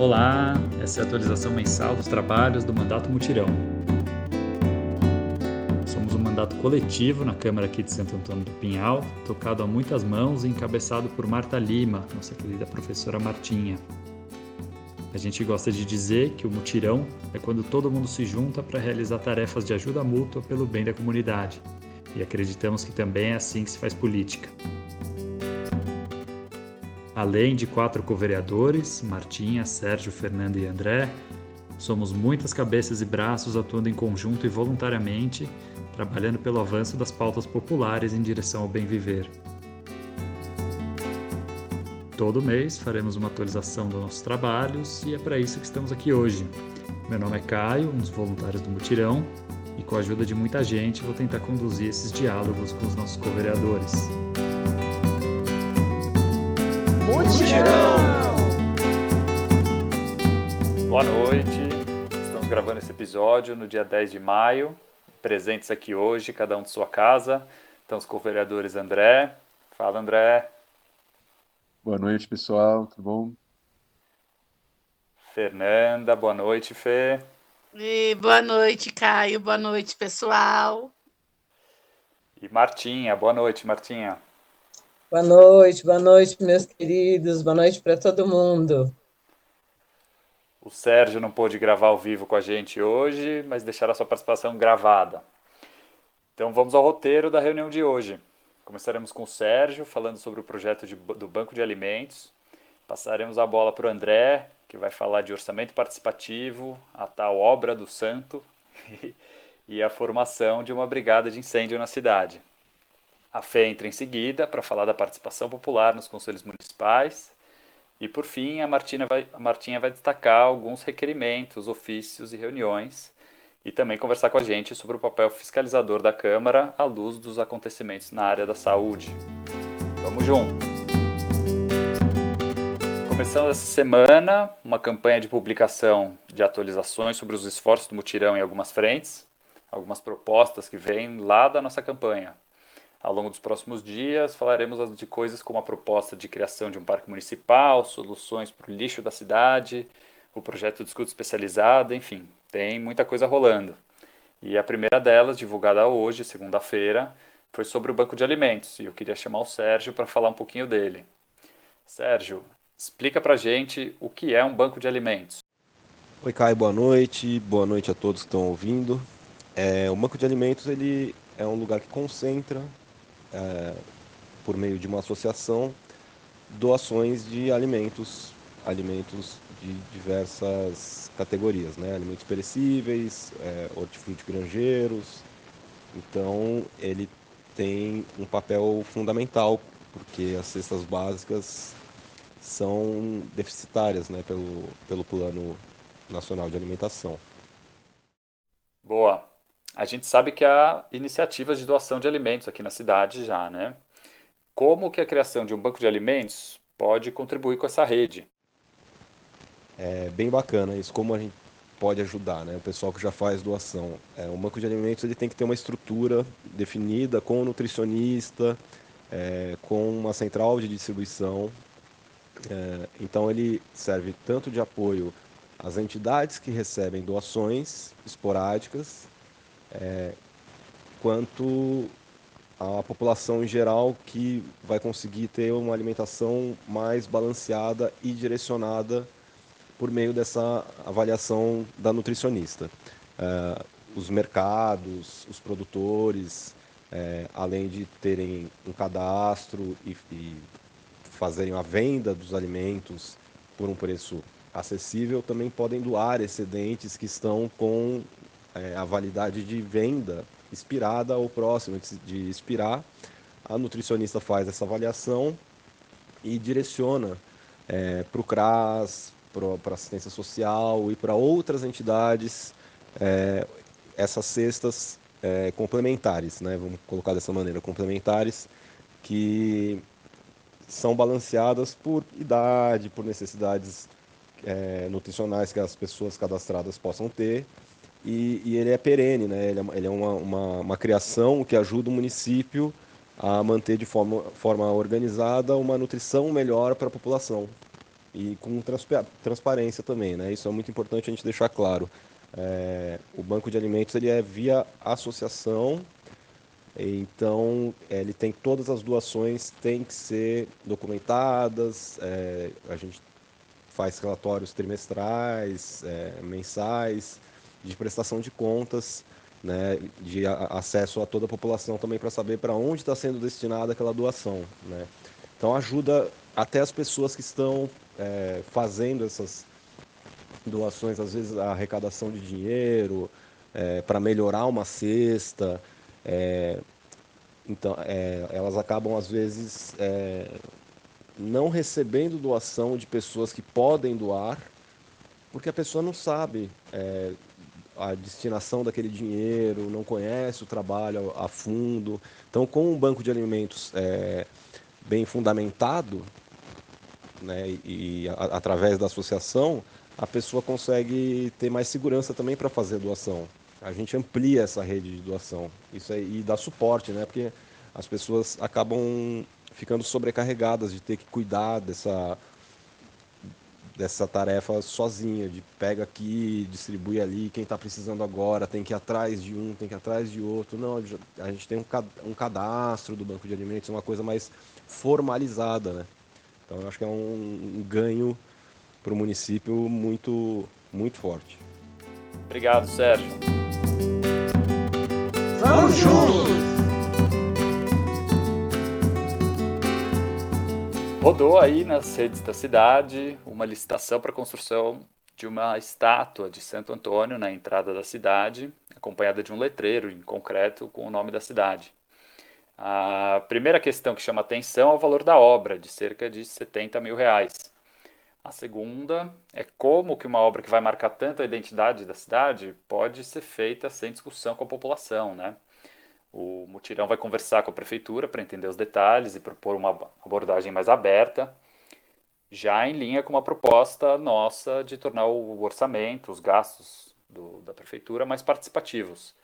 Olá, essa é a atualização mensal dos trabalhos do Mandato Mutirão. Somos um mandato coletivo na Câmara aqui de Santo Antônio do Pinhal, tocado a muitas mãos e encabeçado por Marta Lima, nossa querida professora Martinha. A gente gosta de dizer que o mutirão é quando todo mundo se junta para realizar tarefas de ajuda mútua pelo bem da comunidade. E acreditamos que também é assim que se faz política. Além de quatro co-vereadores, Martinha, Sérgio, Fernando e André, somos muitas cabeças e braços atuando em conjunto e voluntariamente, trabalhando pelo avanço das pautas populares em direção ao bem viver. Todo mês faremos uma atualização dos nossos trabalhos e é para isso que estamos aqui hoje. Meu nome é Caio, um dos voluntários do Mutirão, e com a ajuda de muita gente vou tentar conduzir esses diálogos com os nossos co-vereadores. Mutirão! Boa noite, estamos gravando esse episódio no dia 10 de maio, presentes aqui hoje, cada um de sua casa. Estamos com o vereadores André. Fala, André. Boa noite, pessoal, tudo bom? Fernanda, boa noite, Fê. E boa noite, Caio. Boa noite, pessoal. E Martinha, boa noite, Martinha. Boa noite, boa noite, meus queridos, boa noite para todo mundo. O Sérgio não pôde gravar ao vivo com a gente hoje, mas deixará sua participação gravada. Então vamos ao roteiro da reunião de hoje. Começaremos com o Sérgio, falando sobre o projeto de, do Banco de Alimentos. Passaremos a bola para o André, que vai falar de orçamento participativo, a tal obra do santo e a formação de uma brigada de incêndio na cidade. A Fê entra em seguida para falar da participação popular nos conselhos municipais. E, por fim, a, Martina vai, a Martinha vai destacar alguns requerimentos, ofícios e reuniões e também conversar com a gente sobre o papel fiscalizador da Câmara à luz dos acontecimentos na área da saúde. Vamos junto! Começando essa semana, uma campanha de publicação de atualizações sobre os esforços do mutirão em algumas frentes, algumas propostas que vêm lá da nossa campanha. Ao longo dos próximos dias, falaremos de coisas como a proposta de criação de um parque municipal, soluções para o lixo da cidade, o projeto de escuta especializada, enfim, tem muita coisa rolando. E a primeira delas, divulgada hoje, segunda-feira, foi sobre o banco de alimentos, e eu queria chamar o Sérgio para falar um pouquinho dele. Sérgio, explica para gente o que é um banco de alimentos. Oi, Caio, boa noite. Boa noite a todos que estão ouvindo. É, o banco de alimentos ele é um lugar que concentra é, por meio de uma associação, doações de alimentos, alimentos de diversas categorias, né? alimentos perecíveis, é, hortifruti granjeiros. Então, ele tem um papel fundamental, porque as cestas básicas são deficitárias né, pelo, pelo Plano Nacional de Alimentação. Boa. A gente sabe que há iniciativas de doação de alimentos aqui na cidade já, né? Como que a criação de um banco de alimentos pode contribuir com essa rede? É bem bacana isso, como a gente pode ajudar, né? O pessoal que já faz doação. É, um banco de alimentos ele tem que ter uma estrutura definida com um nutricionista, é, com uma central de distribuição. É, então ele serve tanto de apoio às entidades que recebem doações esporádicas é, quanto à população em geral que vai conseguir ter uma alimentação mais balanceada e direcionada por meio dessa avaliação da nutricionista. É, os mercados, os produtores, é, além de terem um cadastro e, e fazerem a venda dos alimentos por um preço acessível, também podem doar excedentes que estão com é, a validade de venda expirada ou próxima de expirar. A nutricionista faz essa avaliação e direciona é, para o CRAS, para a assistência social e para outras entidades é, essas cestas é, complementares, né? vamos colocar dessa maneira, complementares, que são balanceadas por idade, por necessidades é, nutricionais que as pessoas cadastradas possam ter e, e ele é perene, né? ele é, ele é uma, uma, uma, criação que ajuda o município a manter de forma, forma organizada uma nutrição melhor para a população. e com transparência também, né? Isso é muito importante a gente deixar claro. É, o banco de alimentos ele é via associação, então ele tem todas as doações têm que ser documentadas. É, a gente faz relatórios trimestrais, é, mensais, de prestação de contas, né, de acesso a toda a população também para saber para onde está sendo destinada aquela doação, né. Então ajuda até as pessoas que estão é, fazendo essas doações, às vezes a arrecadação de dinheiro é, para melhorar uma cesta. É, então, é, elas acabam às vezes é, não recebendo doação de pessoas que podem doar, porque a pessoa não sabe é, a destinação daquele dinheiro, não conhece o trabalho a fundo. Então, com um banco de alimentos é, bem fundamentado, né, e, a, através da associação, a pessoa consegue ter mais segurança também para fazer doação. A gente amplia essa rede de doação isso aí, e dá suporte, né? Porque as pessoas acabam ficando sobrecarregadas de ter que cuidar dessa dessa tarefa sozinha, de pega aqui, distribui ali, quem está precisando agora tem que ir atrás de um, tem que ir atrás de outro. Não, a gente tem um cadastro do banco de alimentos, uma coisa mais formalizada, né? Então eu acho que é um, ganho para o município muito, muito forte. Obrigado, Sérgio. Vamos juntos! Rodou aí nas redes da cidade uma licitação para a construção de uma estátua de Santo Antônio na entrada da cidade, acompanhada de um letreiro em concreto com o nome da cidade. A primeira questão que chama atenção é o valor da obra, de cerca de 70 mil reais. A segunda é como que uma obra que vai marcar tanto a identidade da cidade pode ser feita sem discussão com a população, né? O mutirão vai conversar com a prefeitura para entender os detalhes e propor uma abordagem mais aberta, já em linha com uma proposta nossa de tornar o orçamento, os gastos do, da prefeitura mais participativos.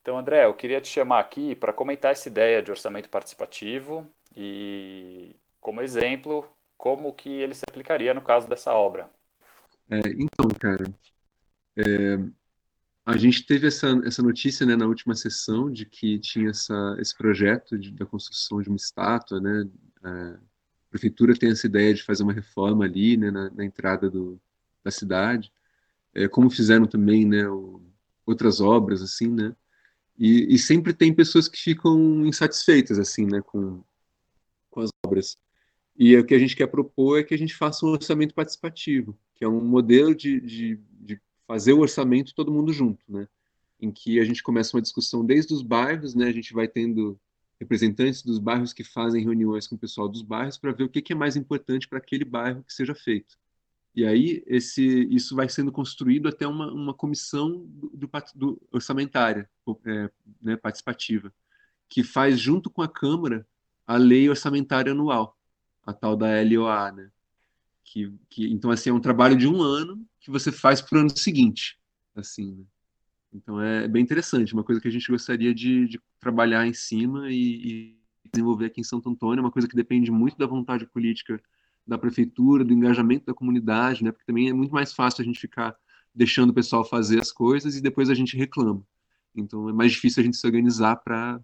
Então, André, eu queria te chamar aqui para comentar essa ideia de orçamento participativo e, como exemplo, como que ele se aplicaria no caso dessa obra. É, então, cara, é, a gente teve essa, essa notícia né, na última sessão de que tinha essa, esse projeto de, da construção de uma estátua, né? A prefeitura tem essa ideia de fazer uma reforma ali, né, na, na entrada do, da cidade, é, como fizeram também, né, o, outras obras assim, né? E, e, sempre tem pessoas que ficam insatisfeitas assim, né, com, com as obras. E o que a gente quer propor é que a gente faça um orçamento participativo, que é um modelo de, de, de fazer o orçamento todo mundo junto, né? Em que a gente começa uma discussão desde os bairros, né? A gente vai tendo representantes dos bairros que fazem reuniões com o pessoal dos bairros para ver o que, é mais importante para aquele bairro que seja feito. E aí esse, isso vai sendo construído até uma, uma comissão do, do orçamentária, é, né, participativa, que faz junto com a Câmara a lei orçamentária anual, a tal da LOA, né? Que, que, então assim é um trabalho de um ano que você faz para o ano seguinte, assim. Né? Então é bem interessante, uma coisa que a gente gostaria de, de trabalhar em cima e, e desenvolver aqui em Santo Antônio, uma coisa que depende muito da vontade política da prefeitura, do engajamento da comunidade, né? Porque também é muito mais fácil a gente ficar deixando o pessoal fazer as coisas e depois a gente reclama. Então é mais difícil a gente se organizar para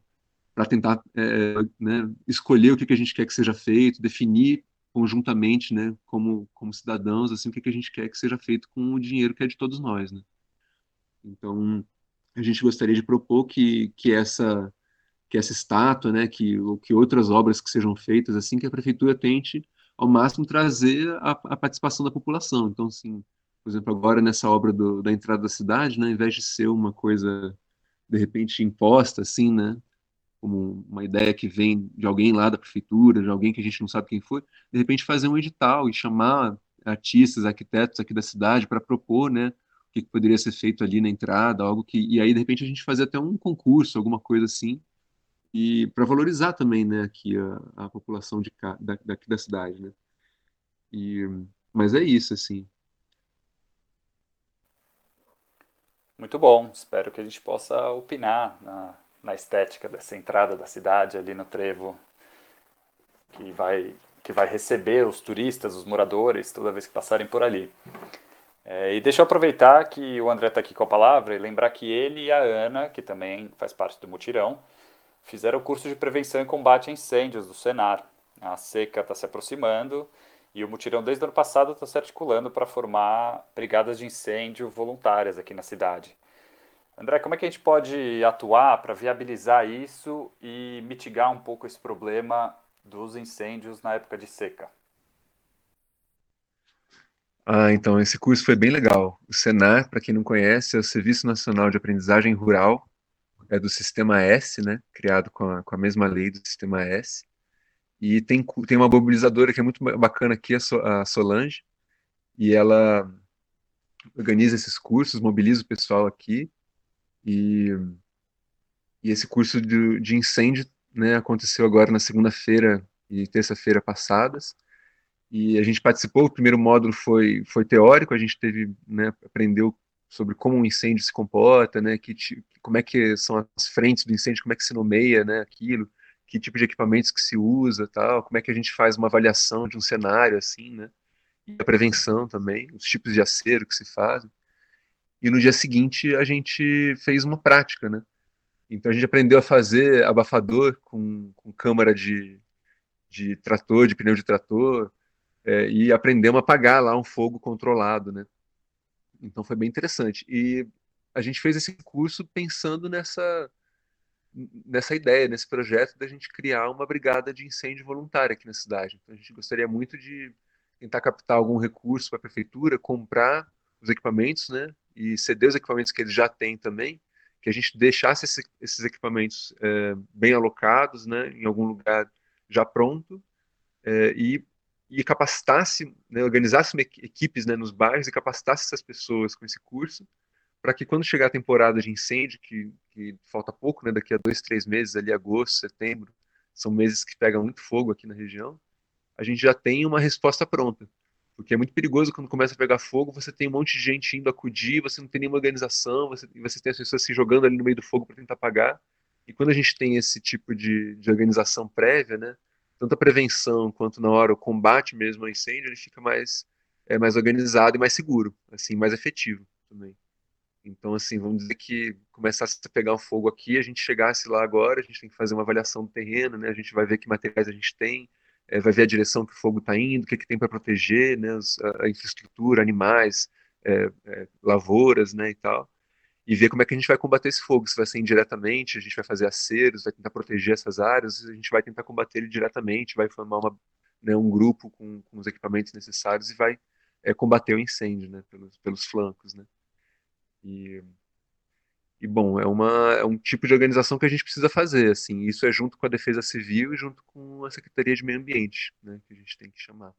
para tentar é, né, escolher o que, que a gente quer que seja feito, definir conjuntamente, né, como como cidadãos, assim, o que, que a gente quer que seja feito com o dinheiro que é de todos nós, né? Então a gente gostaria de propor que que essa que essa estátua, né, que ou que outras obras que sejam feitas assim que a prefeitura tente ao máximo trazer a, a participação da população. Então, assim, por exemplo, agora nessa obra do, da entrada da cidade, né, ao invés de ser uma coisa de repente imposta, assim, né, como uma ideia que vem de alguém lá da prefeitura, de alguém que a gente não sabe quem foi, de repente fazer um edital e chamar artistas, arquitetos aqui da cidade para propor, né, o que, poderia ser feito ali na entrada, algo que e aí de repente a gente fazer até um concurso, alguma coisa assim, e para valorizar também, né, aqui a, a população de cá, da, daqui da cidade, né. E, mas é isso, assim. Muito bom. Espero que a gente possa opinar na, na estética dessa entrada da cidade ali no trevo que vai que vai receber os turistas, os moradores, toda vez que passarem por ali. É, e deixa eu aproveitar que o André está aqui com a palavra e lembrar que ele e a Ana, que também faz parte do mutirão, fizeram o curso de prevenção e combate a incêndios do Senar. A seca está se aproximando e o mutirão desde o ano passado está se articulando para formar brigadas de incêndio voluntárias aqui na cidade. André, como é que a gente pode atuar para viabilizar isso e mitigar um pouco esse problema dos incêndios na época de seca? Ah, então, esse curso foi bem legal. O Senar, para quem não conhece, é o Serviço Nacional de Aprendizagem Rural, é do Sistema S, né, criado com a, com a mesma lei do Sistema S. E tem, tem uma mobilizadora que é muito bacana aqui, a Solange, e ela organiza esses cursos, mobiliza o pessoal aqui, e, e esse curso de, de incêndio né, aconteceu agora na segunda-feira e terça-feira passadas, e a gente participou, o primeiro módulo foi, foi teórico, a gente teve, né, aprendeu sobre como um incêndio se comporta, né, que, como é que são as frentes do incêndio, como é que se nomeia, né, aquilo, que tipo de equipamentos que se usa, tal, como é que a gente faz uma avaliação de um cenário assim, né, e a prevenção também, os tipos de acero que se fazem. E no dia seguinte a gente fez uma prática, né? Então a gente aprendeu a fazer abafador com, com câmara de, de trator, de pneu de trator, é, e aprendemos a apagar lá um fogo controlado, né? Então foi bem interessante. E a gente fez esse curso pensando nessa nessa ideia, nesse projeto da gente criar uma brigada de incêndio voluntária aqui na cidade. Então a gente gostaria muito de tentar captar algum recurso para a prefeitura, comprar os equipamentos, né? E ceder os equipamentos que eles já têm também, que a gente deixasse esse, esses equipamentos é, bem alocados, né? Em algum lugar já pronto é, e e capacitasse, né, organizasse equipes né, nos bairros e capacitasse essas pessoas com esse curso, para que quando chegar a temporada de incêndio, que, que falta pouco, né, daqui a dois, três meses, ali agosto, setembro, são meses que pegam muito fogo aqui na região, a gente já tem uma resposta pronta. Porque é muito perigoso quando começa a pegar fogo, você tem um monte de gente indo acudir, você não tem nenhuma organização, você, você tem as pessoas se jogando ali no meio do fogo para tentar apagar. E quando a gente tem esse tipo de, de organização prévia, né, tanto a prevenção quanto na hora o combate mesmo ao incêndio, ele fica mais, é, mais organizado e mais seguro, assim, mais efetivo também. Então, assim, vamos dizer que começasse a pegar um fogo aqui, a gente chegasse lá agora, a gente tem que fazer uma avaliação do terreno, né? A gente vai ver que materiais a gente tem, é, vai ver a direção que o fogo está indo, o que, que tem para proteger, né? a, infraestrutura, animais, é, é, lavouras, né? E tal e ver como é que a gente vai combater esse fogo. Se vai ser indiretamente, a gente vai fazer aceros, vai tentar proteger essas áreas, a gente vai tentar combater ele diretamente, vai formar uma, né, um grupo com, com, os equipamentos necessários e vai é, combater o incêndio, né, pelos, pelos flancos, né. E, e bom, é, uma, é um tipo de organização que a gente precisa fazer, assim, isso é junto com a Defesa Civil e junto com a Secretaria de Meio Ambiente, né, que a gente tem que chamar.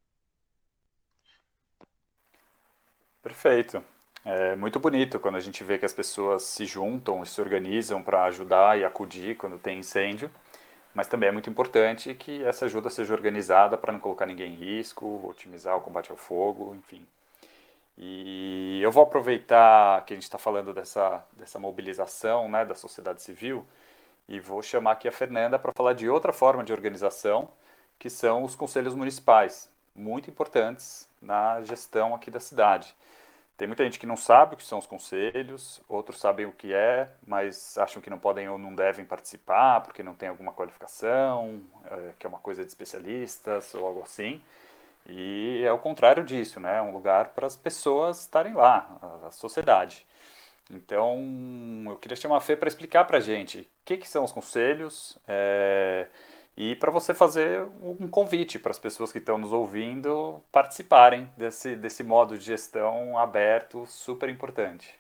Perfeito. É muito bonito quando a gente vê que as pessoas se juntam se organizam para ajudar e acudir quando tem incêndio, mas também é muito importante que essa ajuda seja organizada para não colocar ninguém em risco, otimizar o combate ao fogo, enfim. E eu vou aproveitar que a gente está falando dessa, dessa mobilização né, da sociedade civil e vou chamar aqui a Fernanda para falar de outra forma de organização, que são os conselhos municipais, muito importantes na gestão aqui da cidade. Tem muita gente que não sabe o que são os conselhos, outros sabem o que é, mas acham que não podem ou não devem participar porque não tem alguma qualificação, é, que é uma coisa de especialistas ou algo assim. E é o contrário disso, né? É um lugar para as pessoas estarem lá, a sociedade. Então, eu queria chamar a Fê para explicar para a gente o que, que são os conselhos, é, e para você fazer um convite para as pessoas que estão nos ouvindo participarem desse, desse modo de gestão aberto super importante.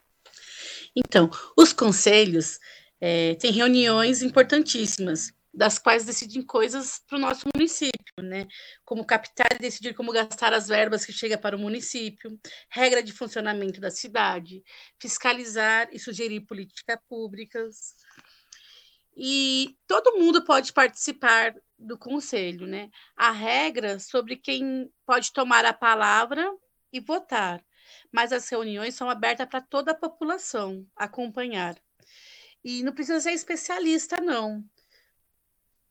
Então, os conselhos é, têm reuniões importantíssimas, das quais decidem coisas para o nosso município, né? Como captar e decidir como gastar as verbas que chegam para o município, regra de funcionamento da cidade, fiscalizar e sugerir políticas públicas, e todo mundo pode participar do conselho, né? Há regras sobre quem pode tomar a palavra e votar, mas as reuniões são abertas para toda a população acompanhar. E não precisa ser especialista, não.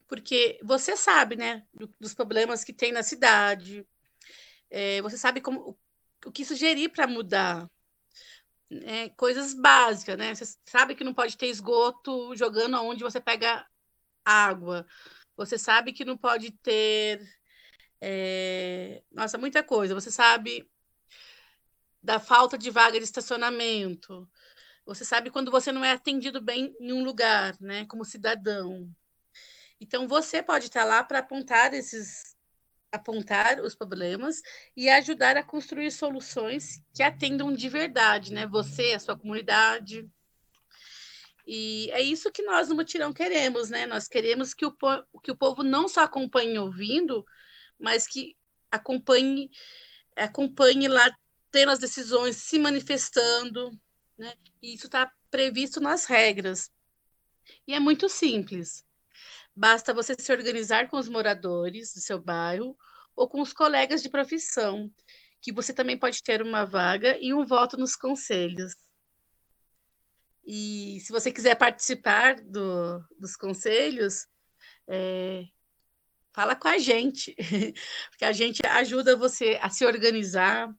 Porque você sabe, né, dos problemas que tem na cidade, é, você sabe como o que sugerir para mudar. É, coisas básicas, né? Você sabe que não pode ter esgoto jogando onde você pega água. Você sabe que não pode ter. É... Nossa, muita coisa. Você sabe da falta de vaga de estacionamento. Você sabe quando você não é atendido bem em um lugar, né? Como cidadão. Então, você pode estar lá para apontar esses, apontar os problemas e ajudar a construir soluções que atendam de verdade, né? Você, a sua comunidade. E é isso que nós no Mutirão queremos, né? Nós queremos que o, que o povo não só acompanhe ouvindo, mas que acompanhe, acompanhe lá tendo as decisões, se manifestando, né? E isso está previsto nas regras. E é muito simples. Basta você se organizar com os moradores do seu bairro ou com os colegas de profissão, que você também pode ter uma vaga e um voto nos conselhos. E se você quiser participar do, dos conselhos, é, fala com a gente, porque a gente ajuda você a se organizar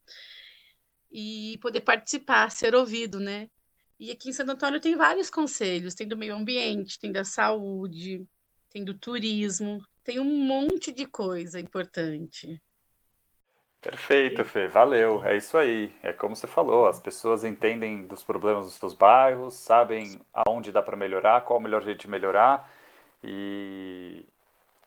e poder participar, ser ouvido, né? E aqui em Santo Antônio tem vários conselhos, tem do meio ambiente, tem da saúde, tem do turismo, tem um monte de coisa importante. Perfeito, Fê, valeu. É isso aí. É como você falou, as pessoas entendem dos problemas dos seus bairros, sabem aonde dá para melhorar, qual o melhor jeito de melhorar e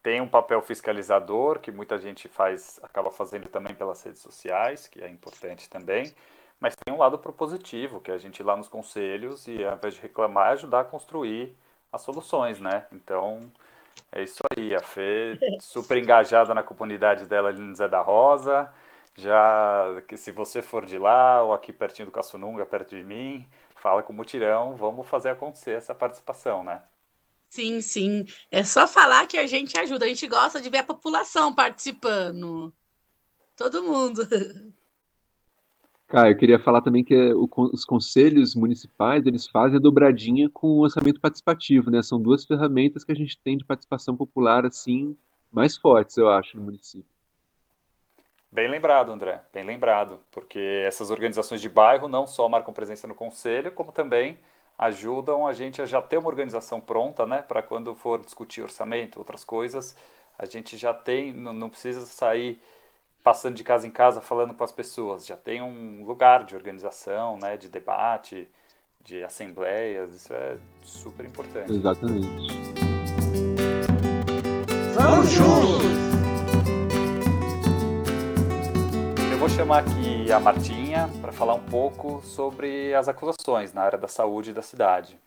tem um papel fiscalizador que muita gente faz, acaba fazendo também pelas redes sociais, que é importante também. Mas tem um lado propositivo, que é a gente ir lá nos conselhos e, ao invés de reclamar, ajudar a construir as soluções, né? Então, é isso aí, a Fê super engajada na comunidade dela ali no Zé da Rosa. Já que se você for de lá ou aqui pertinho do Caçununga, perto de mim, fala com o Mutirão, vamos fazer acontecer essa participação, né? Sim, sim. É só falar que a gente ajuda. A gente gosta de ver a população participando. Todo mundo. Cara, eu queria falar também que o, os conselhos municipais, eles fazem a dobradinha com o orçamento participativo, né? São duas ferramentas que a gente tem de participação popular, assim, mais fortes, eu acho, no município. Bem lembrado, André, bem lembrado, porque essas organizações de bairro não só marcam presença no conselho, como também ajudam a gente a já ter uma organização pronta, né, para quando for discutir orçamento, outras coisas, a gente já tem, não precisa sair passando de casa em casa falando com as pessoas. Já tem um lugar de organização, né, de debate, de assembleias. Isso é super importante. Exatamente. Vamos juntos! Eu vou chamar aqui a Martinha para falar um pouco sobre as acusações na área da saúde da cidade.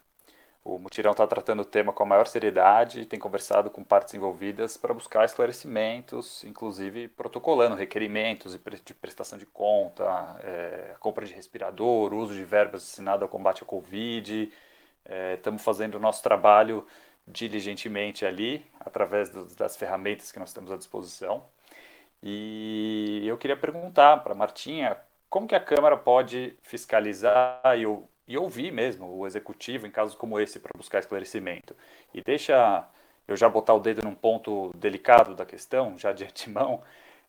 O Mutirão está tratando o tema com a maior seriedade tem conversado com partes envolvidas para buscar esclarecimentos, inclusive protocolando requerimentos de prestação de conta, é, compra de respirador, uso de verbas destinadas ao combate à Covid. É, estamos fazendo o nosso trabalho diligentemente ali, através do, das ferramentas que nós temos à disposição. E eu queria perguntar para a Martinha como que a Câmara pode fiscalizar e e ouvir mesmo o executivo em casos como esse para buscar esclarecimento. E deixa eu já botar o dedo num ponto delicado da questão, já de antemão,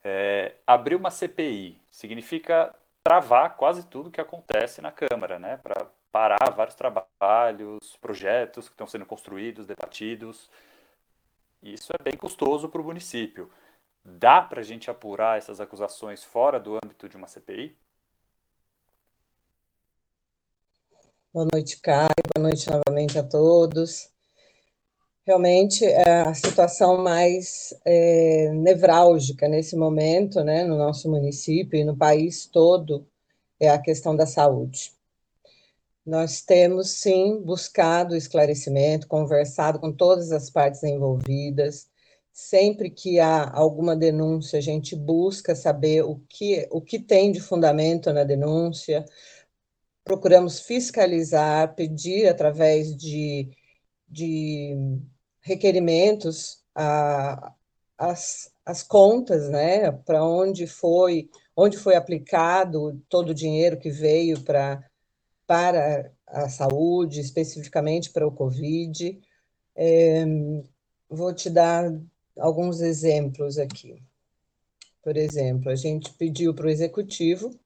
é, abrir uma CPI significa travar quase tudo que acontece na Câmara, né? Para parar vários trabalhos, projetos que estão sendo construídos, debatidos. Isso é bem custoso para o município. Dá para a gente apurar essas acusações fora do âmbito de uma CPI? Boa noite, Caio. Boa noite novamente a todos. Realmente, é a situação mais é, nevrálgica nesse momento, né, no nosso município e no país todo, é a questão da saúde. Nós temos, sim, buscado esclarecimento, conversado com todas as partes envolvidas. Sempre que há alguma denúncia, a gente busca saber o que, o que tem de fundamento na denúncia, procuramos fiscalizar, pedir através de, de requerimentos a, as, as contas, né, para onde foi, onde foi aplicado todo o dinheiro que veio para para a saúde, especificamente para o Covid. É, vou te dar alguns exemplos aqui. Por exemplo, a gente pediu para o executivo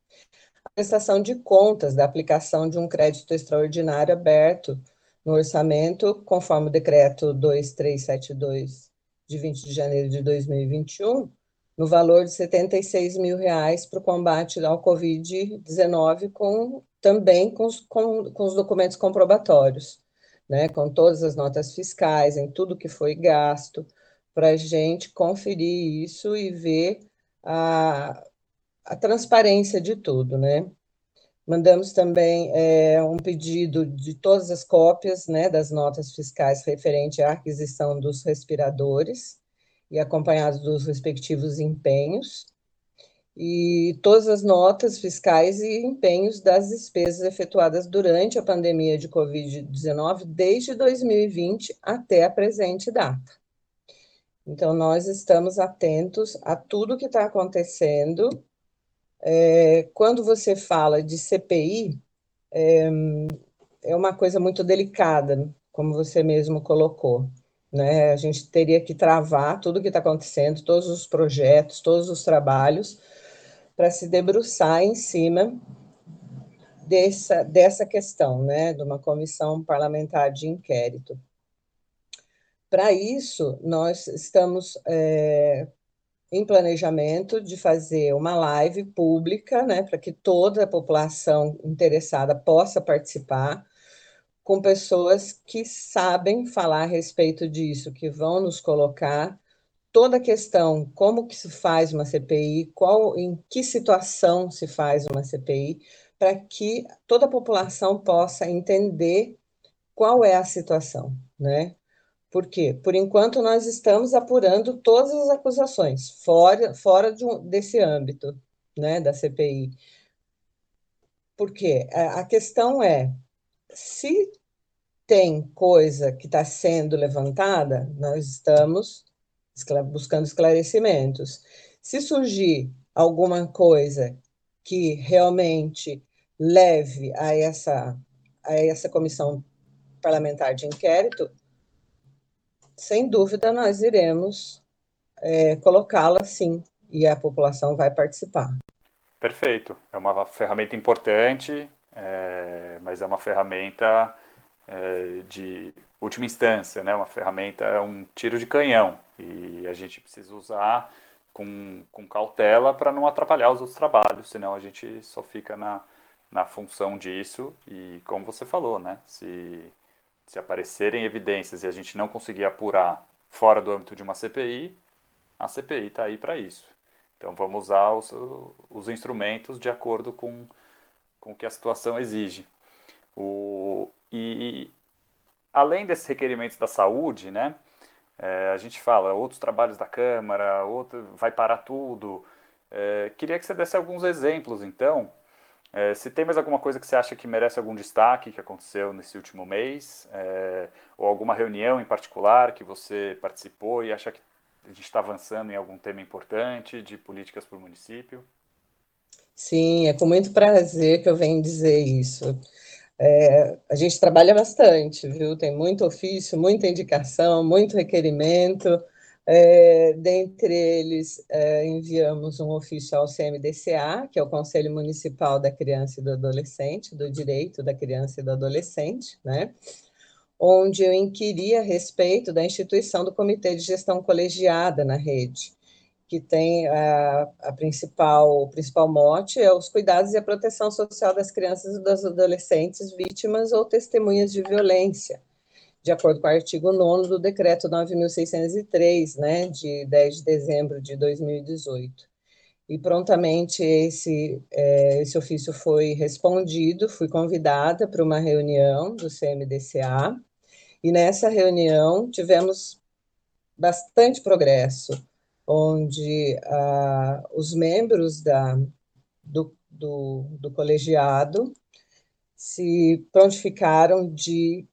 prestação de contas da aplicação de um crédito extraordinário aberto no orçamento, conforme o decreto 2372 de 20 de janeiro de 2021, no valor de 76 mil reais para o combate ao Covid-19, com, também com os, com, com os documentos comprobatórios, né, com todas as notas fiscais, em tudo que foi gasto, para a gente conferir isso e ver a, a transparência de tudo, né? Mandamos também é, um pedido de todas as cópias né, das notas fiscais referente à aquisição dos respiradores e acompanhados dos respectivos empenhos, e todas as notas fiscais e empenhos das despesas efetuadas durante a pandemia de Covid-19 desde 2020 até a presente data. Então, nós estamos atentos a tudo que está acontecendo. É, quando você fala de CPI, é, é uma coisa muito delicada, como você mesmo colocou. Né? A gente teria que travar tudo o que está acontecendo, todos os projetos, todos os trabalhos, para se debruçar em cima dessa, dessa questão, né? de uma comissão parlamentar de inquérito. Para isso, nós estamos é, em planejamento de fazer uma live pública, né, para que toda a população interessada possa participar, com pessoas que sabem falar a respeito disso, que vão nos colocar toda a questão, como que se faz uma CPI, qual, em que situação se faz uma CPI, para que toda a população possa entender qual é a situação, né? Por quê? Por enquanto, nós estamos apurando todas as acusações, fora, fora de um, desse âmbito né, da CPI. Por quê? A questão é, se tem coisa que está sendo levantada, nós estamos buscando esclarecimentos. Se surgir alguma coisa que realmente leve a essa, a essa comissão parlamentar de inquérito, sem dúvida, nós iremos é, colocá-la sim, e a população vai participar. Perfeito. É uma ferramenta importante, é, mas é uma ferramenta é, de última instância, né? uma ferramenta, é um tiro de canhão, e a gente precisa usar com, com cautela para não atrapalhar os outros trabalhos, senão a gente só fica na, na função disso, e como você falou, né? se se aparecerem evidências e a gente não conseguir apurar fora do âmbito de uma CPI, a CPI está aí para isso. Então vamos usar os, os instrumentos de acordo com, com o que a situação exige. O, e além desses requerimentos da saúde, né, é, a gente fala outros trabalhos da Câmara, outro, vai parar tudo. É, queria que você desse alguns exemplos, então, é, se tem mais alguma coisa que você acha que merece algum destaque que aconteceu nesse último mês, é, ou alguma reunião em particular que você participou e acha que a gente está avançando em algum tema importante de políticas para o município? Sim, é com muito prazer que eu venho dizer isso. É, a gente trabalha bastante, viu? Tem muito ofício, muita indicação, muito requerimento. É, dentre eles, é, enviamos um ofício ao CMDCA, que é o Conselho Municipal da Criança e do Adolescente, do Direito da Criança e do Adolescente, né? onde eu inquiri a respeito da instituição do Comitê de Gestão Colegiada na rede, que tem a, a principal, o principal mote é os cuidados e a proteção social das crianças e dos adolescentes vítimas ou testemunhas de violência, de acordo com o artigo 9 do decreto 9.603, né, de 10 de dezembro de 2018. E prontamente esse, é, esse ofício foi respondido, fui convidada para uma reunião do CMDCA, e nessa reunião tivemos bastante progresso, onde ah, os membros da, do, do, do colegiado se prontificaram de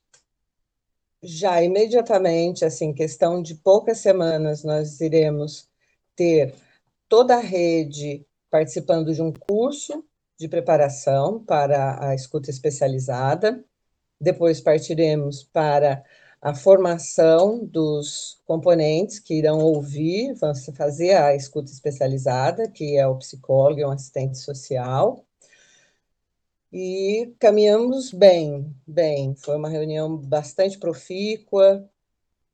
já imediatamente, assim, questão de poucas semanas, nós iremos ter toda a rede participando de um curso de preparação para a escuta especializada. Depois partiremos para a formação dos componentes que irão ouvir, vão fazer a escuta especializada, que é o psicólogo e o assistente social. E caminhamos bem, bem. Foi uma reunião bastante profícua,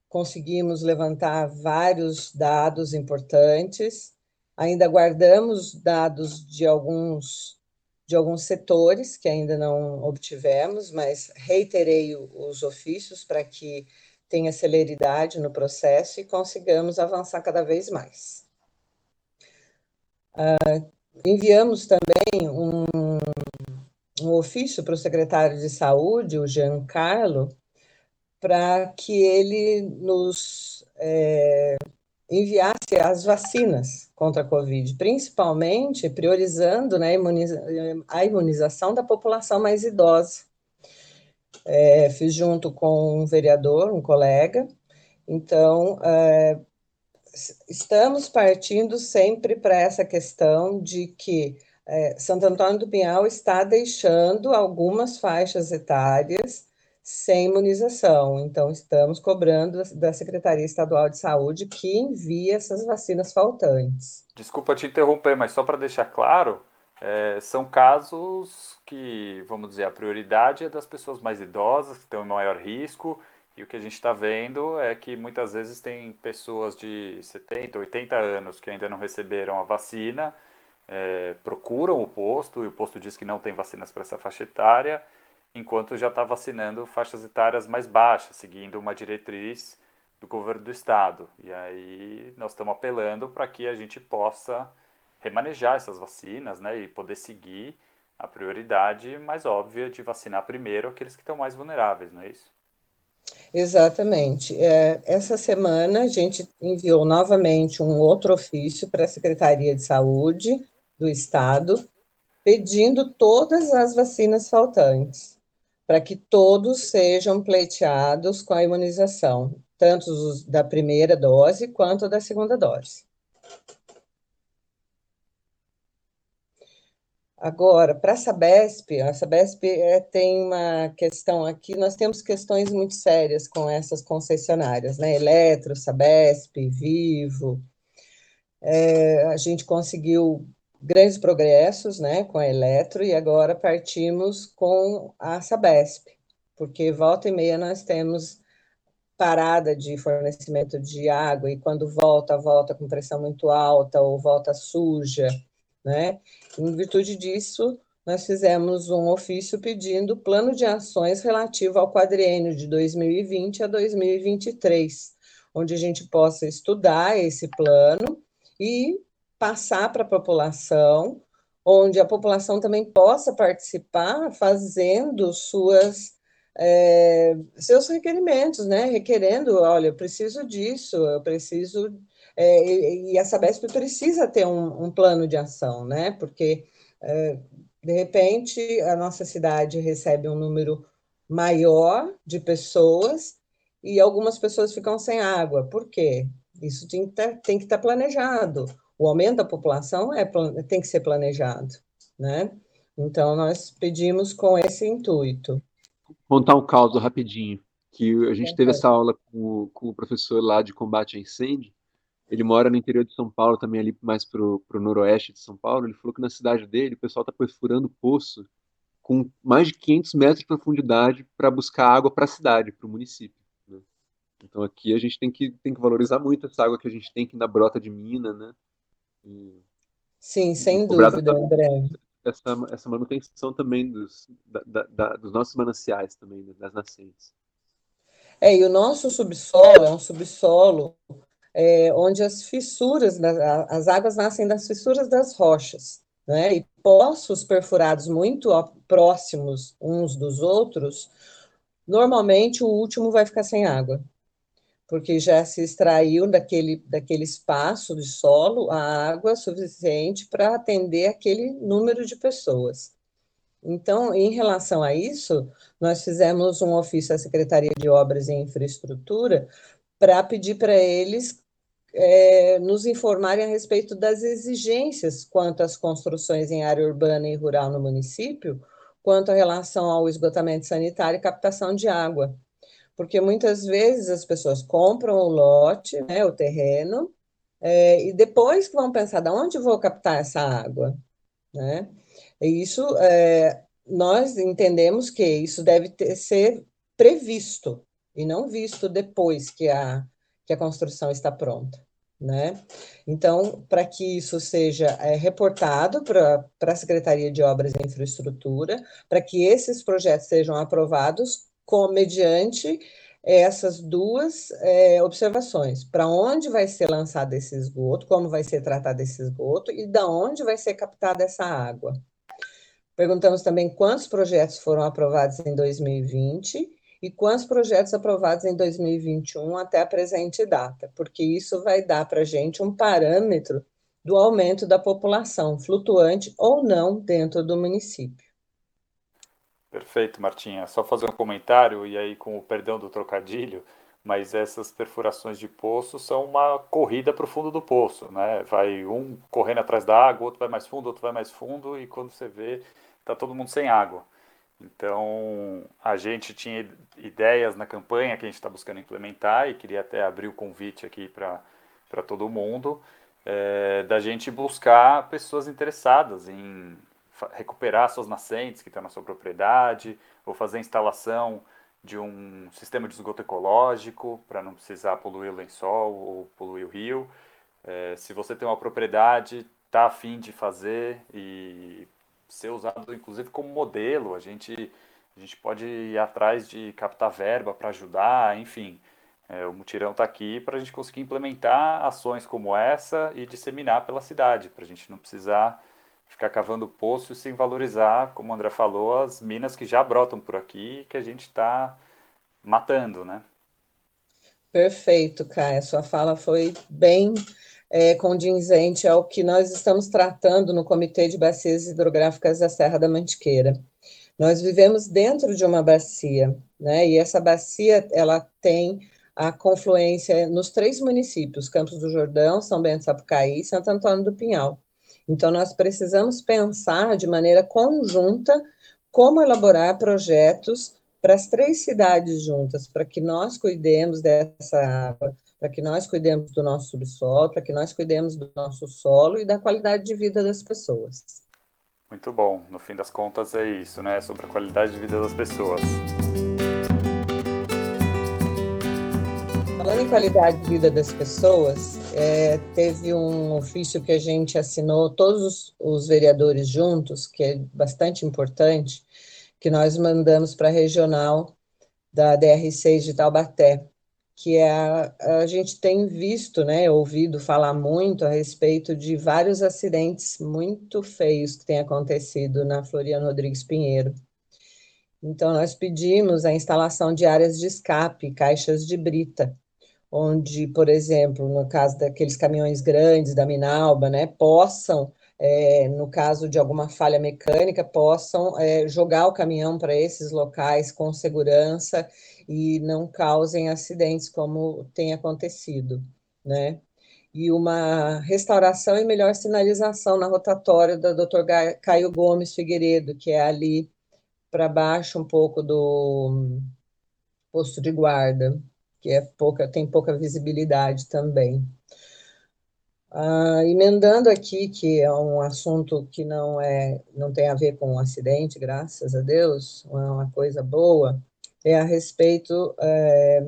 conseguimos levantar vários dados importantes. Ainda guardamos dados de alguns de alguns setores que ainda não obtivemos, mas reiterei os ofícios para que tenha celeridade no processo e consigamos avançar cada vez mais. Uh, enviamos também um, um ofício para o secretário de Saúde, o Giancarlo, para que ele nos é, enviasse as vacinas contra a Covid, principalmente priorizando né, a imunização da população mais idosa. É, fiz junto com um vereador, um colega, então é, estamos partindo sempre para essa questão de que é, Santo Antônio do Pinhal está deixando algumas faixas etárias sem imunização. Então, estamos cobrando da Secretaria Estadual de Saúde que envie essas vacinas faltantes. Desculpa te interromper, mas só para deixar claro, é, são casos que, vamos dizer, a prioridade é das pessoas mais idosas, que têm um maior risco, e o que a gente está vendo é que muitas vezes tem pessoas de 70, 80 anos que ainda não receberam a vacina, é, procuram o posto, e o posto diz que não tem vacinas para essa faixa etária, enquanto já está vacinando faixas etárias mais baixas, seguindo uma diretriz do governo do estado. E aí nós estamos apelando para que a gente possa remanejar essas vacinas, né, e poder seguir a prioridade mais óbvia de vacinar primeiro aqueles que estão mais vulneráveis, não é isso? Exatamente. É, essa semana a gente enviou novamente um outro ofício para a Secretaria de Saúde do Estado, pedindo todas as vacinas faltantes para que todos sejam pleiteados com a imunização, tanto da primeira dose quanto da segunda dose. Agora, para a Sabesp, a Sabesp é, tem uma questão aqui, nós temos questões muito sérias com essas concessionárias, né? Eletro, Sabesp, Vivo. É, a gente conseguiu grandes progressos né, com a Eletro e agora partimos com a Sabesp, porque volta e meia nós temos parada de fornecimento de água e quando volta, volta com pressão muito alta ou volta suja, né? Em virtude disso, nós fizemos um ofício pedindo plano de ações relativo ao quadriênio de 2020 a 2023, onde a gente possa estudar esse plano e passar para a população, onde a população também possa participar fazendo suas é, seus requerimentos, né? Requerendo, olha, eu preciso disso, eu preciso. É, e, a Sabesp precisa ter um, um, plano de ação, né? Porque, é, de repente, a nossa cidade recebe um número maior de pessoas e algumas pessoas ficam sem água. Por quê? Isso tem que estar, que estar planejado o aumento da população é, tem que ser planejado, né? Então, nós pedimos com esse intuito. Contar um caso rapidinho, que a gente teve essa aula com o, com o, professor lá de combate a incêndio, ele mora no interior de São Paulo, também ali mais para o noroeste de São Paulo, ele falou que na cidade dele o pessoal está perfurando poço com mais de 500 metros de profundidade para buscar água para a cidade, para o município. Né? Então aqui a gente tem que, tem que valorizar muito essa água que a gente tem aqui na brota de mina, né? Sim, sem dúvida, André. Essa, essa manutenção também dos, da, da, dos nossos mananciais também, né, das nascentes. É, e o nosso subsolo é um subsolo é, onde as fissuras, as águas nascem das fissuras das rochas, né? E poços perfurados muito próximos uns dos outros, normalmente o último vai ficar sem água porque já se extraiu daquele, daquele espaço de solo a água suficiente para atender aquele número de pessoas. Então, em relação a isso, nós fizemos um ofício à Secretaria de Obras e Infraestrutura para pedir para eles é, nos informarem a respeito das exigências quanto às construções em área urbana e rural no município, quanto à relação ao esgotamento sanitário e captação de água porque muitas vezes as pessoas compram o lote, né, o terreno, é, e depois vão pensar, de onde vou captar essa água? Né? E isso, é, nós entendemos que isso deve ter, ser previsto, e não visto depois que a, que a construção está pronta. Né? Então, para que isso seja é, reportado para a Secretaria de Obras e Infraestrutura, para que esses projetos sejam aprovados com, mediante essas duas é, observações: para onde vai ser lançado esse esgoto, como vai ser tratado esse esgoto e da onde vai ser captada essa água. Perguntamos também quantos projetos foram aprovados em 2020 e quantos projetos aprovados em 2021 até a presente data, porque isso vai dar para a gente um parâmetro do aumento da população, flutuante ou não, dentro do município. Perfeito, Martinha. Só fazer um comentário, e aí com o perdão do trocadilho, mas essas perfurações de poço são uma corrida para o fundo do poço, né? Vai um correndo atrás da água, outro vai mais fundo, outro vai mais fundo, e quando você vê, está todo mundo sem água. Então, a gente tinha ideias na campanha que a gente está buscando implementar e queria até abrir o convite aqui para todo mundo, é, da gente buscar pessoas interessadas em recuperar suas nascentes que estão na sua propriedade, ou fazer instalação de um sistema de esgoto ecológico para não precisar poluir o lençol ou poluir o rio. É, se você tem uma propriedade, está afim de fazer e ser usado inclusive como modelo. A gente, a gente pode ir atrás de captar verba para ajudar, enfim. É, o mutirão está aqui para a gente conseguir implementar ações como essa e disseminar pela cidade, para a gente não precisar ficar cavando poços sem valorizar, como o André falou, as minas que já brotam por aqui que a gente está matando, né? Perfeito, Caia. Sua fala foi bem é, condizente ao que nós estamos tratando no Comitê de Bacias Hidrográficas da Serra da Mantiqueira. Nós vivemos dentro de uma bacia, né? E essa bacia ela tem a confluência nos três municípios: Campos do Jordão, São Bento Sapucaí e Santo Antônio do Pinhal. Então, nós precisamos pensar de maneira conjunta como elaborar projetos para as três cidades juntas, para que nós cuidemos dessa água, para que nós cuidemos do nosso subsolo, para que nós cuidemos do nosso solo e da qualidade de vida das pessoas. Muito bom. No fim das contas é isso, né? Sobre a qualidade de vida das pessoas. Falando em qualidade de vida das pessoas, é, teve um ofício que a gente assinou, todos os, os vereadores juntos, que é bastante importante, que nós mandamos para a regional da DR6 de Taubaté, que é a, a gente tem visto, né, ouvido falar muito a respeito de vários acidentes muito feios que têm acontecido na Floriano Rodrigues Pinheiro. Então, nós pedimos a instalação de áreas de escape, caixas de brita, onde, por exemplo, no caso daqueles caminhões grandes da Minalba, né, possam é, no caso de alguma falha mecânica, possam é, jogar o caminhão para esses locais com segurança e não causem acidentes como tem acontecido, né? E uma restauração e melhor sinalização na rotatória da Dr. Caio Gomes Figueiredo, que é ali para baixo um pouco do posto de guarda, que é pouca, tem pouca visibilidade também. Ah, emendando aqui, que é um assunto que não é, não tem a ver com um acidente, graças a Deus, é uma coisa boa, é a respeito é,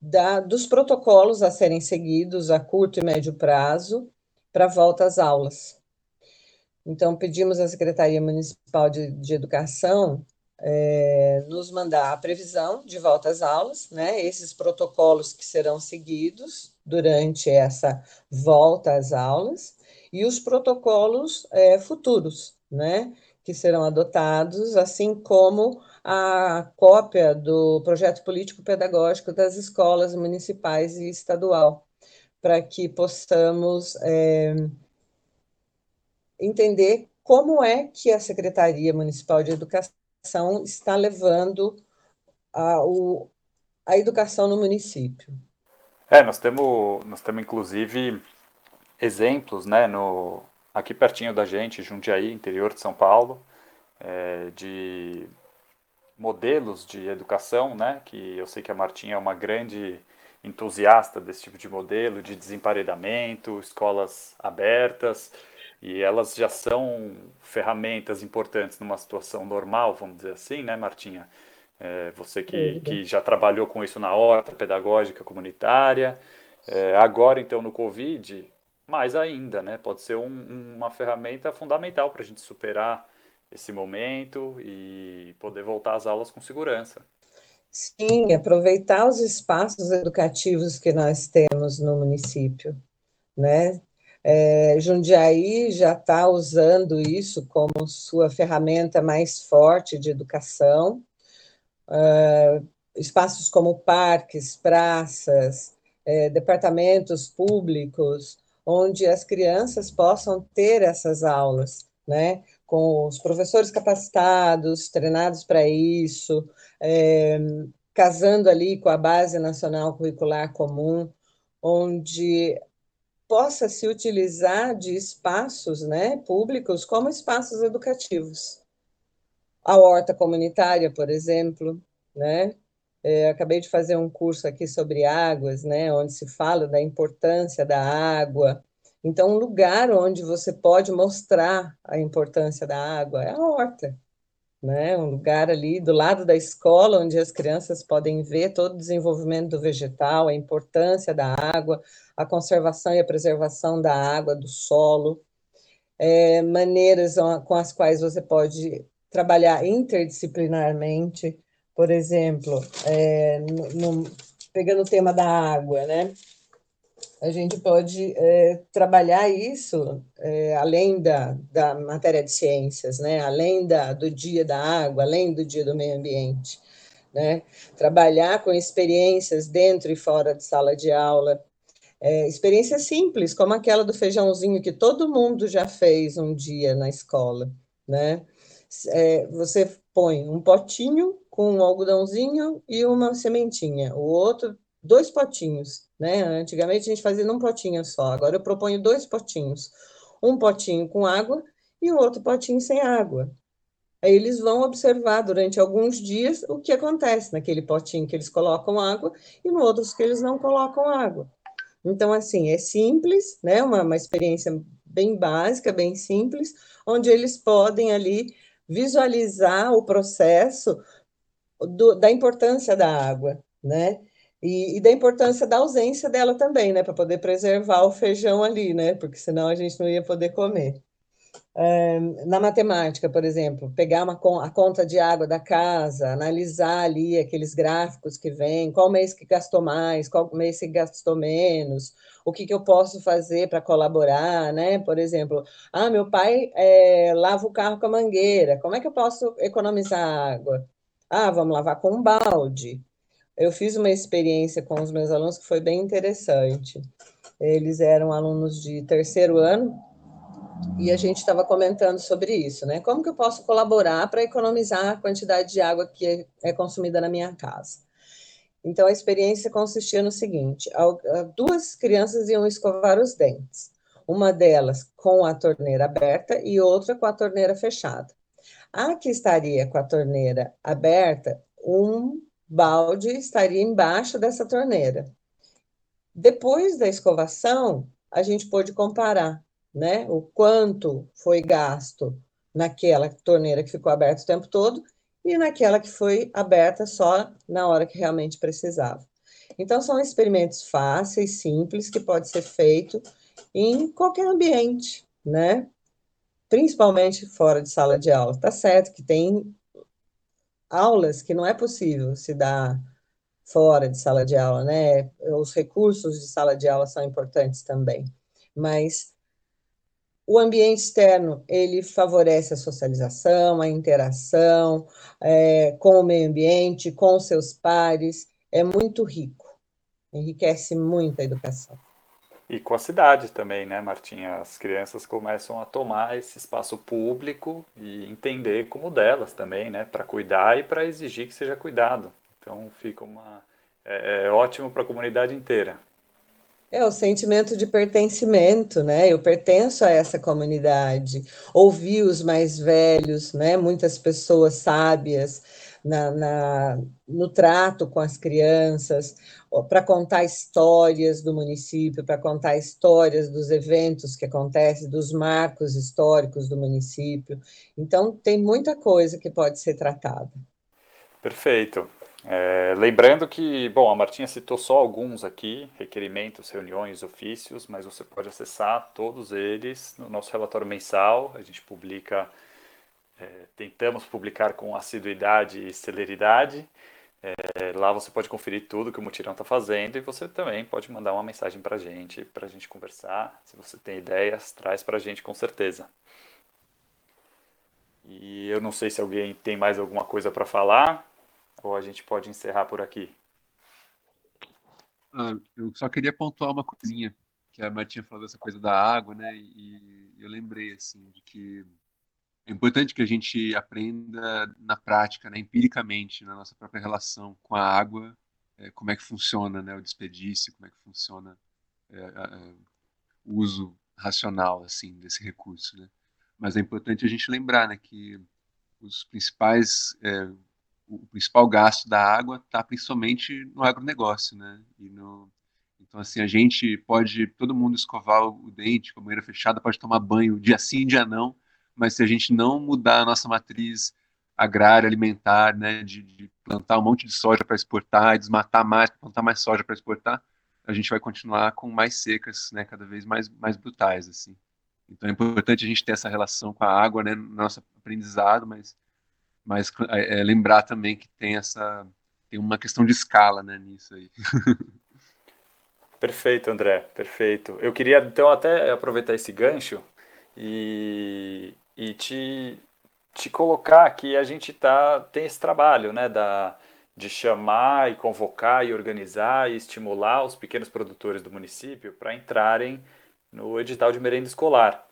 da, dos protocolos a serem seguidos a curto e médio prazo para volta às aulas. Então, pedimos à Secretaria Municipal de, de Educação é, nos mandar a previsão de volta às aulas, né, esses protocolos que serão seguidos durante essa volta às aulas e os protocolos é, futuros, né, que serão adotados, assim como a cópia do projeto político-pedagógico das escolas municipais e estadual, para que possamos é, entender como é que a Secretaria Municipal de Educação está levando a, o, a educação no município. É, nós temos, nós temos inclusive exemplos, né, no, aqui pertinho da gente, Jundiaí, interior de São Paulo, é, de modelos de educação, né? Que eu sei que a Martinha é uma grande entusiasta desse tipo de modelo, de desemparedamento, escolas abertas, e elas já são ferramentas importantes numa situação normal, vamos dizer assim, né, Martinha? É, você que, que já trabalhou com isso na horta pedagógica comunitária, é, agora então no Covid, mais ainda, né? Pode ser um, uma ferramenta fundamental para a gente superar esse momento e poder voltar às aulas com segurança. Sim, aproveitar os espaços educativos que nós temos no município, né? É, Jundiaí já está usando isso como sua ferramenta mais forte de educação. Uh, espaços como parques, praças, é, departamentos públicos, onde as crianças possam ter essas aulas, né? Com os professores capacitados, treinados para isso, é, casando ali com a Base Nacional Curricular Comum, onde possa se utilizar de espaços né, públicos como espaços educativos. A horta comunitária, por exemplo, né? É, acabei de fazer um curso aqui sobre águas, né, onde se fala da importância da água. Então, um lugar onde você pode mostrar a importância da água é a horta, né? Um lugar ali do lado da escola onde as crianças podem ver todo o desenvolvimento do vegetal, a importância da água, a conservação e a preservação da água, do solo, é, maneiras com as quais você pode trabalhar interdisciplinarmente, por exemplo, é, no, no, pegando o tema da água, né? A gente pode é, trabalhar isso é, além da, da matéria de ciências, né? além da, do dia da água, além do dia do meio ambiente. Né? Trabalhar com experiências dentro e fora de sala de aula, é, experiências simples, como aquela do feijãozinho que todo mundo já fez um dia na escola. Né? É, você põe um potinho com um algodãozinho e uma sementinha, o outro dois potinhos, né? Antigamente a gente fazia num potinho só, agora eu proponho dois potinhos. Um potinho com água e outro potinho sem água. Aí eles vão observar durante alguns dias o que acontece naquele potinho que eles colocam água e no outro que eles não colocam água. Então, assim, é simples, né? Uma, uma experiência bem básica, bem simples, onde eles podem ali visualizar o processo do, da importância da água, né? E, e, da importância da ausência dela também, né, para poder preservar o feijão ali, né, porque senão a gente não ia poder comer. É, na matemática, por exemplo, pegar uma, a conta de água da casa, analisar ali aqueles gráficos que vêm, qual mês que gastou mais, qual mês que gastou menos, o que, que eu posso fazer para colaborar, né? Por exemplo, ah, meu pai é, lava o carro com a mangueira, como é que eu posso economizar água? Ah, vamos lavar com um balde eu fiz uma experiência com os meus alunos que foi bem interessante. Eles eram alunos de terceiro ano e a gente estava comentando sobre isso, né? Como que eu posso colaborar para economizar a quantidade de água que é consumida na minha casa? Então, a experiência consistia no seguinte: duas crianças iam escovar os dentes, uma delas com a torneira aberta e outra com a torneira fechada. A que estaria com a torneira aberta, um balde estaria embaixo dessa torneira. Depois da escovação, a gente pôde comparar, né, o quanto foi gasto naquela torneira que ficou aberta o tempo todo e naquela que foi aberta só na hora que realmente precisava. Então, são experimentos fáceis, simples, que pode ser feito em qualquer ambiente, né? Principalmente fora de sala de aula. Tá certo que tem aulas que não é possível se dar fora de sala de aula, né? Os recursos de sala de aula são importantes também, mas o ambiente externo ele favorece a socialização, a interação é, com o meio ambiente, com seus pares, é muito rico, enriquece muito a educação. E com a cidade também, né, Martinha? As crianças começam a tomar esse espaço público e entender como delas também, né? Para cuidar e para exigir que seja cuidado. Então fica uma. É, é ótimo para a comunidade inteira. É o sentimento de pertencimento, né? Eu pertenço a essa comunidade. Ouvir os mais velhos, né? Muitas pessoas sábias na, na no trato com as crianças, para contar histórias do município, para contar histórias dos eventos que acontecem, dos marcos históricos do município. Então, tem muita coisa que pode ser tratada. Perfeito. É, lembrando que, bom, a Martinha citou só alguns aqui, requerimentos, reuniões, ofícios, mas você pode acessar todos eles no nosso relatório mensal. A gente publica, é, tentamos publicar com assiduidade e celeridade. É, lá você pode conferir tudo que o Mutirão está fazendo e você também pode mandar uma mensagem para a gente, para a gente conversar. Se você tem ideias, traz para a gente com certeza. E eu não sei se alguém tem mais alguma coisa para falar. Ou a gente pode encerrar por aqui? Ah, eu só queria pontuar uma coisinha, que a Martinha falou dessa coisa da água, né? E eu lembrei, assim, de que é importante que a gente aprenda na prática, né, empiricamente, na nossa própria relação com a água, é, como é que funciona né, o desperdício, como é que funciona é, é, o uso racional assim desse recurso. Né? Mas é importante a gente lembrar né, que os principais é, o principal gasto da água está principalmente no agronegócio, né? E no, então, assim, a gente pode, todo mundo escovar o dente com a banheira fechada, pode tomar banho dia sim, dia não, mas se a gente não mudar a nossa matriz agrária, alimentar, né, de, de plantar um monte de soja para exportar, desmatar mais, plantar mais soja para exportar, a gente vai continuar com mais secas, né, cada vez mais, mais brutais, assim. Então é importante a gente ter essa relação com a água, né, no nosso aprendizado, mas mas é, é, lembrar também que tem essa tem uma questão de escala né, nisso aí. Perfeito, André, perfeito. Eu queria então até aproveitar esse gancho e, e te, te colocar que a gente tá, tem esse trabalho né, da, de chamar e convocar e organizar e estimular os pequenos produtores do município para entrarem no edital de merenda escolar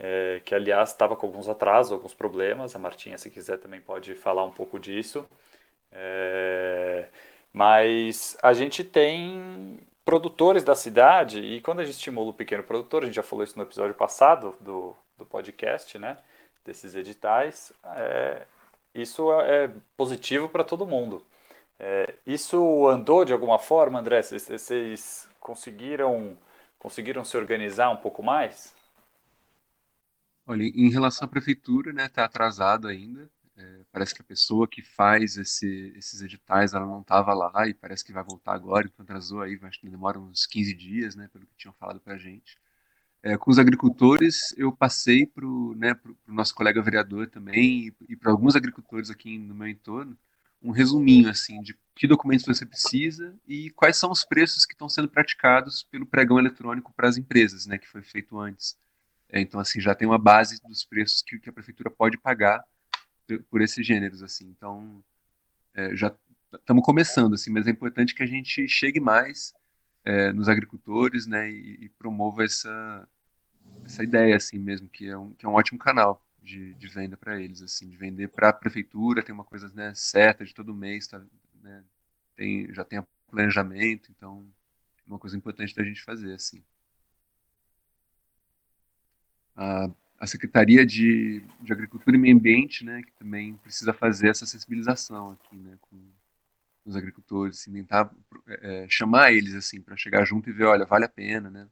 é, que aliás estava com alguns atrasos, alguns problemas. A Martinha, se quiser, também pode falar um pouco disso. É, mas a gente tem produtores da cidade, e quando a gente estimula o pequeno produtor, a gente já falou isso no episódio passado do, do podcast, né? Desses editais, é, isso é positivo para todo mundo. É, isso andou de alguma forma, André? Vocês conseguiram, conseguiram se organizar um pouco mais? Olha, em relação à prefeitura, né, está atrasado ainda. É, parece que a pessoa que faz esse, esses editais, ela não estava lá e parece que vai voltar agora, então atrasou aí, acho que demora uns 15 dias, né, pelo que tinham falado para a gente. É, com os agricultores, eu passei para o né, nosso colega vereador também e, para alguns agricultores aqui no meu entorno, um resuminho assim de que documentos você precisa e quais são os preços que estão sendo praticados pelo pregão eletrônico para as empresas, né, que foi feito antes. É, então, assim, já tem uma base dos preços que, que a prefeitura pode pagar por esses gêneros, assim. Então, é, já estamos começando, assim, mas é importante que a gente chegue mais é, nos agricultores, né, e, e, promova essa, essa ideia, assim, mesmo, que é um, que é um ótimo canal de, de venda para eles, assim, de vender para a prefeitura, tem uma coisa, né, certa de todo mês, tá, né, tem, já tem planejamento, então, uma coisa importante da gente fazer, assim. A, a Secretaria de, de, Agricultura e Meio Ambiente, né, que também precisa fazer essa sensibilização aqui, né, com os agricultores, assim, tentar é, chamar eles assim para chegar junto e ver, olha, vale a pena, né,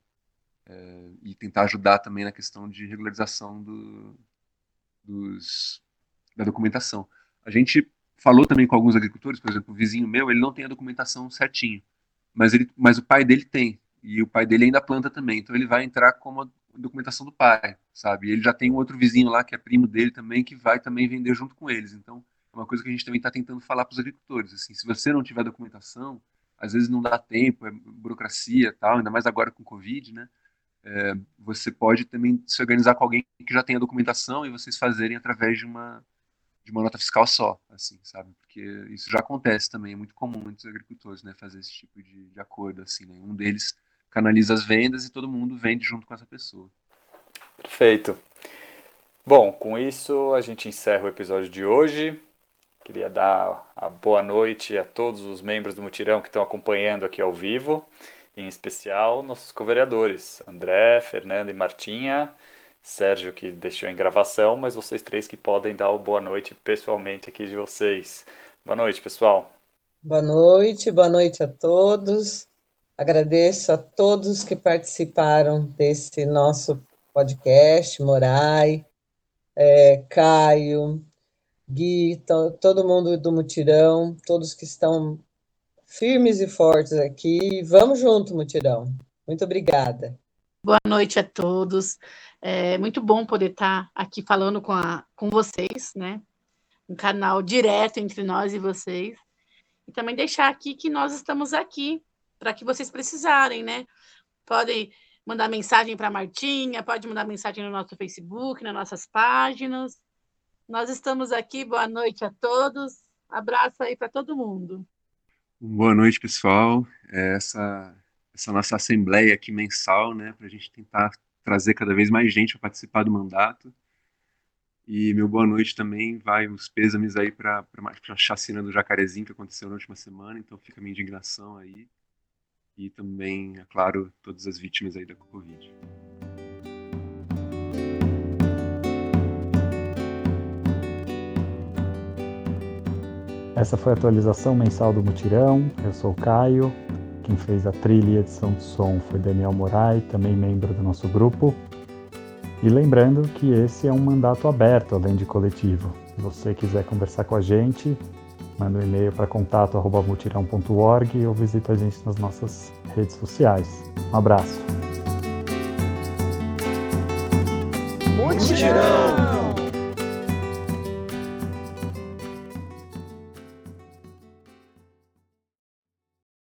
é, e tentar ajudar também na questão de regularização do, dos, da documentação. A gente falou também com alguns agricultores, por exemplo, o vizinho meu, ele não tem a documentação certinho, mas ele, mas o pai dele tem e o pai dele ainda planta também, então ele vai entrar como documentação do pai, sabe? E ele já tem um outro vizinho lá que é primo dele também que vai também vender junto com eles. Então, é uma coisa que a gente também está tentando falar para os agricultores. Assim, se você não tiver documentação, às vezes não dá tempo, é burocracia, tal. Ainda mais agora com Covid, né? É, você pode também se organizar com alguém que já tenha documentação e vocês fazerem através de uma de uma nota fiscal só, assim, sabe? Porque isso já acontece também, é muito comum entre os agricultores, né, fazer esse tipo de, de acordo, assim, né? Um deles canaliza as vendas e todo mundo vende junto com essa pessoa. Perfeito. Bom, com isso a gente encerra o episódio de hoje. Queria dar a boa noite a todos os membros do Mutirão que estão acompanhando aqui ao vivo, em especial nossos co-vereadores, André, Fernanda e Martinha, Sérgio que deixou em gravação, mas vocês três que podem dar o boa noite pessoalmente aqui de vocês. Boa noite, pessoal. Boa noite, boa noite a todos. Agradeço a todos que participaram desse nosso podcast, Morai, é, Caio, Gui, todo mundo do Mutirão, todos que estão firmes e fortes aqui. Vamos junto, Mutirão. Muito obrigada. Boa noite a todos. É muito bom poder estar aqui falando com, a, com vocês, né? Um canal direto entre nós e vocês. E também deixar aqui que nós estamos aqui para que vocês precisarem, né? Podem mandar mensagem para a Martinha, pode mandar mensagem no nosso Facebook, nas nossas páginas. Nós estamos aqui. Boa noite a todos. Abraço aí para todo mundo. Boa noite, pessoal. É essa essa nossa assembleia aqui mensal, né, para a gente tentar trazer cada vez mais gente para participar do mandato. E meu boa noite também vai os pêsames aí para a chacina do Jacarezinho que aconteceu na última semana, então fica a minha indignação aí. E também, é claro, todas as vítimas aí da Covid. Essa foi a atualização mensal do Mutirão. Eu sou o Caio. Quem fez a trilha e edição de som foi Daniel Morai, também membro do nosso grupo. E lembrando que esse é um mandato aberto, além de coletivo. Se você quiser conversar com a gente, manda um e-mail para contato.mutirão.org ou visita a gente nas nossas redes sociais. Um abraço. Mutirão!